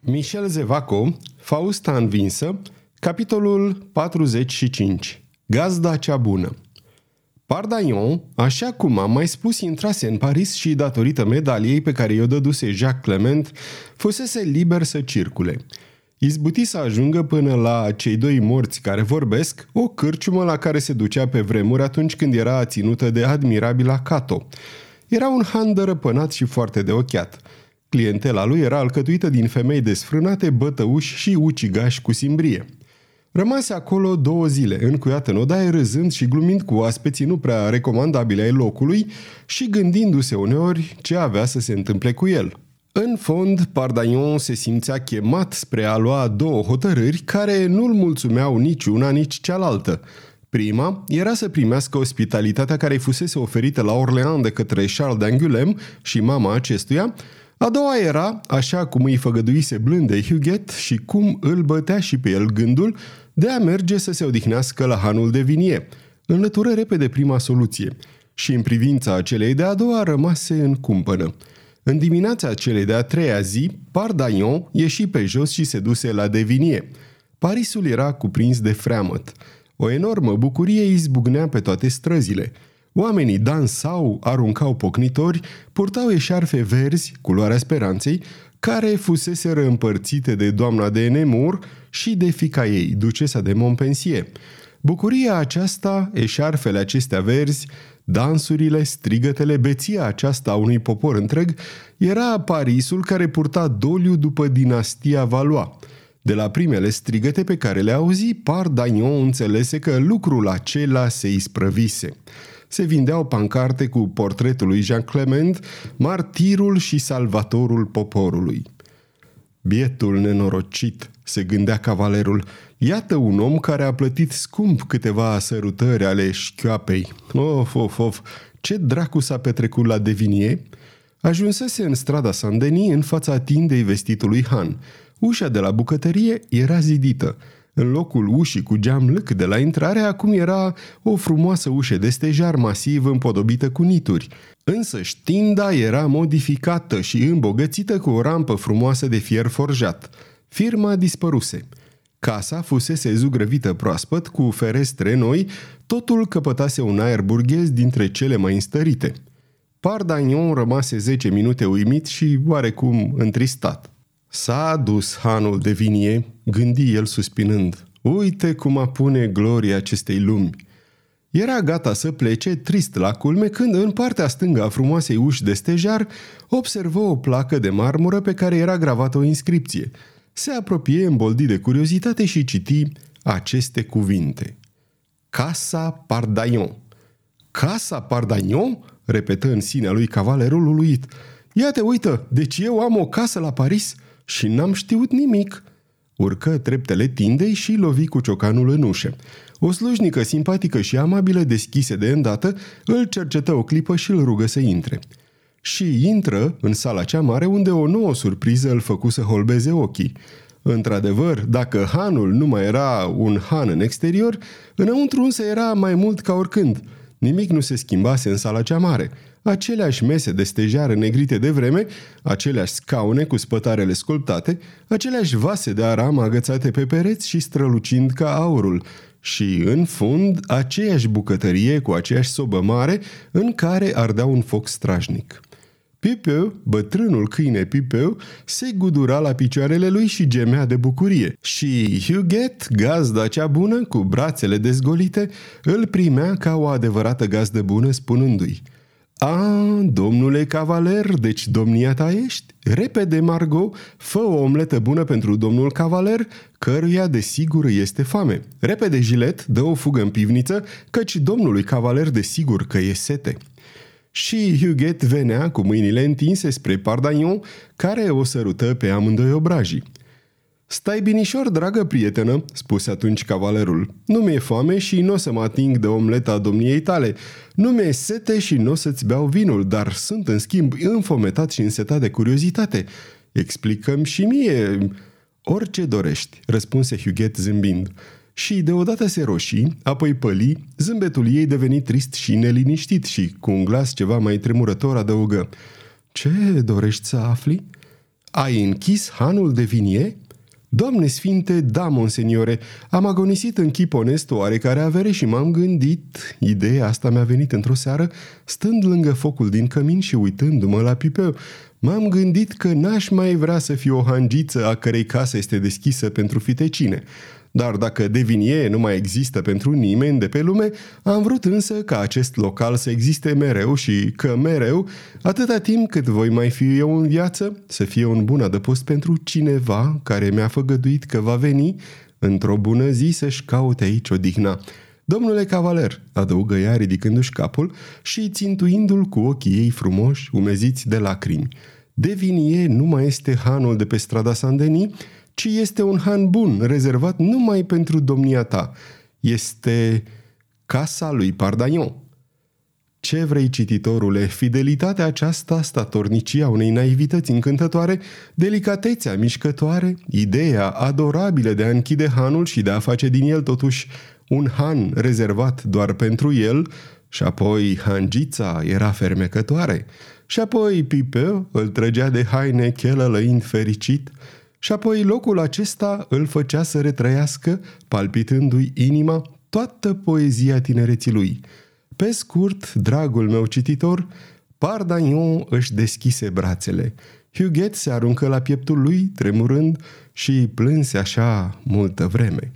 Michel Zevaco, Fausta învinsă, capitolul 45. Gazda cea bună. Pardaion, așa cum am mai spus, intrase în Paris și, datorită medaliei pe care i-o dăduse Jacques Clement, fusese liber să circule. Izbuti să ajungă până la cei doi morți care vorbesc, o cârciumă la care se ducea pe vremuri atunci când era ținută de admirabila Cato. Era un han dărăpânat și foarte de ochiat – Clientela lui era alcătuită din femei desfrânate, bătăuși și ucigași cu simbrie. Rămase acolo două zile, încuiat în odaie, râzând și glumind cu oaspeții nu prea recomandabile ai locului și gândindu-se uneori ce avea să se întâmple cu el. În fond, Pardaion se simțea chemat spre a lua două hotărâri care nu-l mulțumeau nici una, nici cealaltă. Prima era să primească ospitalitatea care îi fusese oferită la Orleans de către Charles d'Angulem și mama acestuia, a doua era, așa cum îi făgăduise blânde Huguet și cum îl bătea și pe el gândul, de a merge să se odihnească la hanul de vinie. Înlătură repede prima soluție și în privința acelei de a doua rămase în cumpănă. În dimineața celei de-a treia zi, Pardaion ieși pe jos și se duse la Devinie. Parisul era cuprins de freamăt. O enormă bucurie izbucnea pe toate străzile – Oamenii dansau, aruncau pocnitori, purtau eșarfe verzi, culoarea speranței, care fuseseră împărțite de doamna de Nemur și de fica ei, ducesa de Montpensier. Bucuria aceasta, eșarfele acestea verzi, dansurile, strigătele, beția aceasta a unui popor întreg, era Parisul care purta doliu după dinastia Valois. De la primele strigăte pe care le auzi, Pardagnon înțelese că lucrul acela se isprăvise se vindeau pancarte cu portretul lui Jean Clement, martirul și salvatorul poporului. Bietul nenorocit, se gândea cavalerul, iată un om care a plătit scump câteva sărutări ale șchioapei. Of, of, of, ce dracu s-a petrecut la Devinie? Ajunsese în strada Saint-Denis în fața tindei vestitului Han. Ușa de la bucătărie era zidită. În locul ușii cu geam lâc de la intrare, acum era o frumoasă ușă de stejar masiv împodobită cu nituri. Însă știnda era modificată și îmbogățită cu o rampă frumoasă de fier forjat. Firma dispăruse. Casa fusese zugrăvită proaspăt, cu ferestre noi, totul căpătase un aer burghez dintre cele mai înstărite. Pardagnon rămase zece minute uimit și oarecum întristat. S-a dus hanul de vinie, gândi el suspinând. Uite cum apune gloria acestei lumi. Era gata să plece, trist la culme, când în partea stângă a frumoasei uși de stejar observă o placă de marmură pe care era gravată o inscripție. Se apropie îmboldit de curiozitate și citi aceste cuvinte. Casa Pardaion. Casa Pardaion? repetă în sinea lui cavalerul uluit. Ia te uită, deci eu am o casă la Paris?" Și n-am știut nimic. Urcă treptele tindei și lovi cu ciocanul în ușă. O slujnică simpatică și amabilă deschise de îndată, îl cercetă o clipă și îl rugă să intre. Și intră în sala cea mare unde o nouă surpriză îl făcu să holbeze ochii. Într-adevăr, dacă hanul nu mai era un han în exterior, înăuntru însă era mai mult ca oricând. Nimic nu se schimbase în sala cea mare – aceleași mese de stejar negrite de vreme, aceleași scaune cu spătarele sculptate, aceleași vase de aram agățate pe pereți și strălucind ca aurul, și, în fund, aceeași bucătărie cu aceeași sobă mare în care ardea un foc strajnic. Pipeu, bătrânul câine Pipeu, se gudura la picioarele lui și gemea de bucurie. Și Huguet, gazda cea bună, cu brațele dezgolite, îl primea ca o adevărată gazdă bună, spunându-i – a, domnule cavaler, deci domnia ta ești? Repede, Margot, fă o omletă bună pentru domnul cavaler, căruia de sigur este foame. Repede, Gilet, dă o fugă în pivniță, căci domnului cavaler de sigur că e sete. Și Huguet venea cu mâinile întinse spre Pardagnon, care o sărută pe amândoi obrajii. Stai binișor, dragă prietenă," spuse atunci cavalerul. Nu mi-e foame și nu o să mă ating de omleta domniei tale. Nu mi-e sete și nu o să-ți beau vinul, dar sunt, în schimb, înfometat și însetat de curiozitate. Explicăm și mie... Orice dorești," răspunse Huguet zâmbind. Și deodată se roșii, apoi păli, zâmbetul ei deveni trist și neliniștit și, cu un glas ceva mai tremurător, adăugă. Ce dorești să afli?" Ai închis hanul de vinie?" Doamne sfinte, da, monseniore, am agonisit în chip onest oarecare avere și m-am gândit, ideea asta mi-a venit într-o seară, stând lângă focul din cămin și uitându-mă la pipeu, m-am gândit că n-aș mai vrea să fiu o hangiță a cărei casă este deschisă pentru fitecine. Dar dacă devinie nu mai există pentru nimeni de pe lume, am vrut însă ca acest local să existe mereu și că mereu, atâta timp cât voi mai fi eu în viață, să fie un bun adăpost pentru cineva care mi-a făgăduit că va veni într-o bună zi să-și caute aici odihna. Domnule cavaler, adăugă ea ridicându-și capul și țintuindu-l cu ochii ei frumoși, umeziți de lacrimi. Devinie nu mai este hanul de pe strada Sandeni, ci este un han bun, rezervat numai pentru domnia ta. Este casa lui Pardaion. Ce vrei, cititorule? Fidelitatea aceasta, statornicia unei naivități încântătoare, delicatețea mișcătoare, ideea adorabilă de a închide hanul și de a face din el totuși un han rezervat doar pentru el, și apoi hangița era fermecătoare, și apoi Pipeu îl trăgea de haine chelălăind fericit, și apoi locul acesta îl făcea să retrăiască, palpitându-i inima, toată poezia tinereții lui. Pe scurt, dragul meu cititor, Pardagnon își deschise brațele. Huguet se aruncă la pieptul lui, tremurând, și plânse așa multă vreme.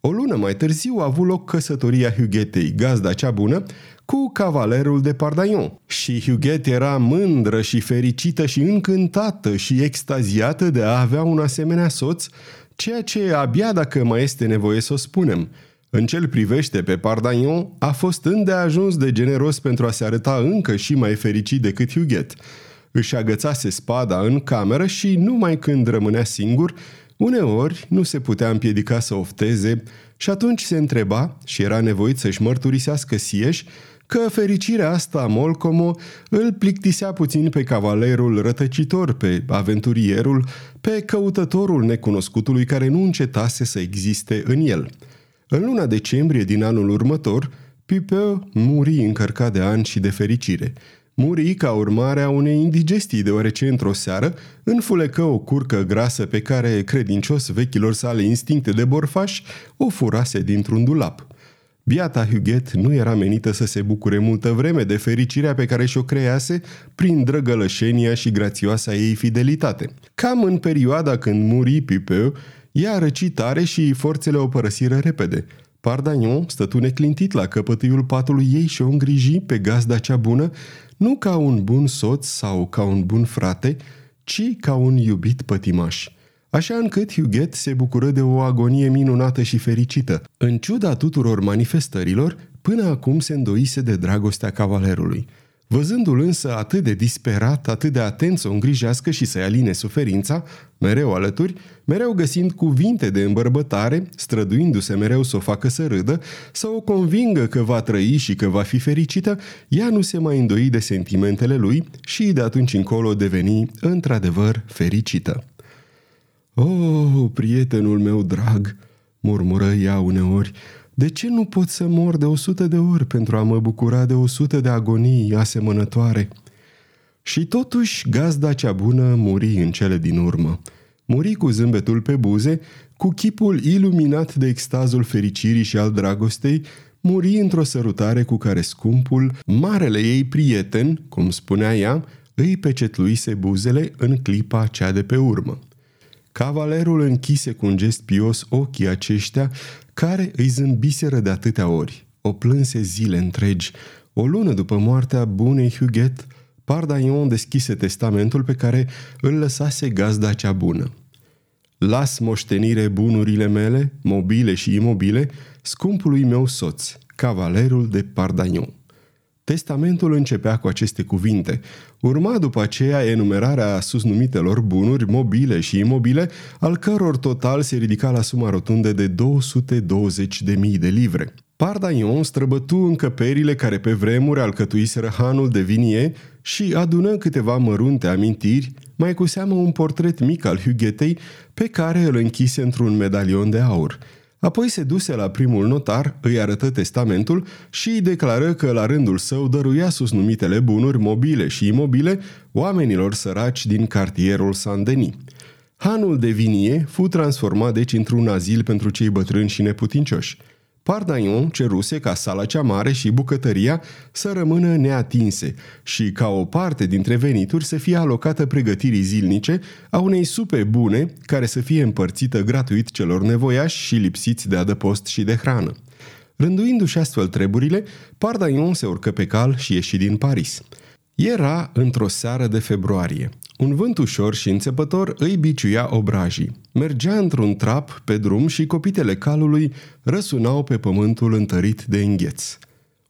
O lună mai târziu a avut loc căsătoria Huguetei, gazda cea bună, cu cavalerul de Pardaion. Și Huguet era mândră și fericită și încântată și extaziată de a avea un asemenea soț, ceea ce abia dacă mai este nevoie să o spunem. În cel privește pe Pardaion, a fost îndeajuns de generos pentru a se arăta încă și mai fericit decât Huguet. Își agățase spada în cameră și numai când rămânea singur, Uneori nu se putea împiedica să ofteze și atunci se întreba și era nevoit să-și mărturisească sieși că fericirea asta Molcomo îl plictisea puțin pe cavalerul rătăcitor, pe aventurierul, pe căutătorul necunoscutului care nu încetase să existe în el. În luna decembrie din anul următor, Pipeu muri încărcat de ani și de fericire – muri ca urmare a unei indigestii, deoarece într-o seară înfulecă o curcă grasă pe care, credincios vechilor sale instincte de borfaș, o furase dintr-un dulap. Biata Huguet nu era menită să se bucure multă vreme de fericirea pe care și-o crease prin drăgălășenia și grațioasa ei fidelitate. Cam în perioada când muri Pipeu, ea răci tare și forțele o părăsiră repede. Pardagnon stătu neclintit la căpătâiul patului ei și o îngriji pe gazda cea bună, nu ca un bun soț sau ca un bun frate, ci ca un iubit pătimaș. Așa încât Huguet se bucură de o agonie minunată și fericită. În ciuda tuturor manifestărilor, până acum se îndoise de dragostea cavalerului – Văzându-l însă atât de disperat, atât de atent să o îngrijească și să-i aline suferința, mereu alături, mereu găsind cuvinte de îmbărbătare, străduindu-se mereu să o facă să râdă, să o convingă că va trăi și că va fi fericită, ea nu se mai îndoi de sentimentele lui și de atunci încolo deveni într-adevăr fericită. O, oh, prietenul meu drag!" murmură ea uneori, de ce nu pot să mor de o sută de ori pentru a mă bucura de o sută de agonii asemănătoare? Și totuși gazda cea bună muri în cele din urmă. Muri cu zâmbetul pe buze, cu chipul iluminat de extazul fericirii și al dragostei, muri într-o sărutare cu care scumpul, marele ei prieten, cum spunea ea, îi pecetluise buzele în clipa cea de pe urmă. Cavalerul închise cu un gest pios ochii aceștia care îi zâmbiseră de atâtea ori. O plânse zile întregi. O lună după moartea bunei Huguet, Pardaion deschise testamentul pe care îl lăsase gazda cea bună. Las moștenire bunurile mele, mobile și imobile, scumpului meu soț, cavalerul de Pardaion. Testamentul începea cu aceste cuvinte. Urma după aceea enumerarea susnumitelor bunuri mobile și imobile, al căror total se ridica la suma rotundă de 220.000 de livre. Pardaion străbătu încăperile care pe vremuri alcătuiseră hanul de vinie și adună câteva mărunte amintiri, mai cu seamă un portret mic al Huguetei pe care îl închise într-un medalion de aur – Apoi se duse la primul notar, îi arătă testamentul și îi declară că la rândul său dăruia sus numitele bunuri mobile și imobile oamenilor săraci din cartierul Saint-Denis. Hanul de vinie fu transformat deci într-un azil pentru cei bătrâni și neputincioși. Pardaion ceruse ca sala cea mare și bucătăria să rămână neatinse și ca o parte dintre venituri să fie alocată pregătirii zilnice a unei supe bune care să fie împărțită gratuit celor nevoiași și lipsiți de adăpost și de hrană. Rânduindu-și astfel treburile, Pardaion se urcă pe cal și ieși din Paris. Era într-o seară de februarie. Un vânt ușor și înțepător îi biciuia obrajii. Mergea într-un trap pe drum și copitele calului răsunau pe pământul întărit de îngheț.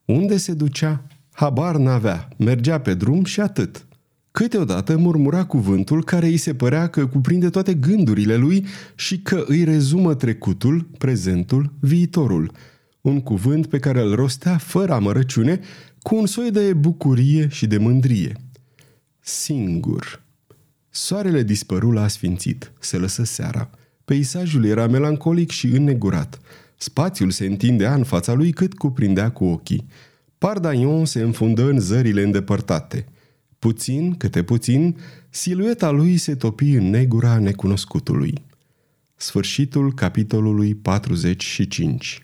Unde se ducea? Habar n-avea. Mergea pe drum și atât. Câteodată murmura cuvântul care îi se părea că cuprinde toate gândurile lui și că îi rezumă trecutul, prezentul, viitorul. Un cuvânt pe care îl rostea fără amărăciune, cu un soi de bucurie și de mândrie. Singur. Soarele dispăru la asfințit, se lăsă seara. Peisajul era melancolic și înnegurat. Spațiul se întindea în fața lui cât cuprindea cu ochii. Pardaion se înfundă în zările îndepărtate. Puțin, câte puțin, silueta lui se topi în negura necunoscutului. Sfârșitul capitolului 45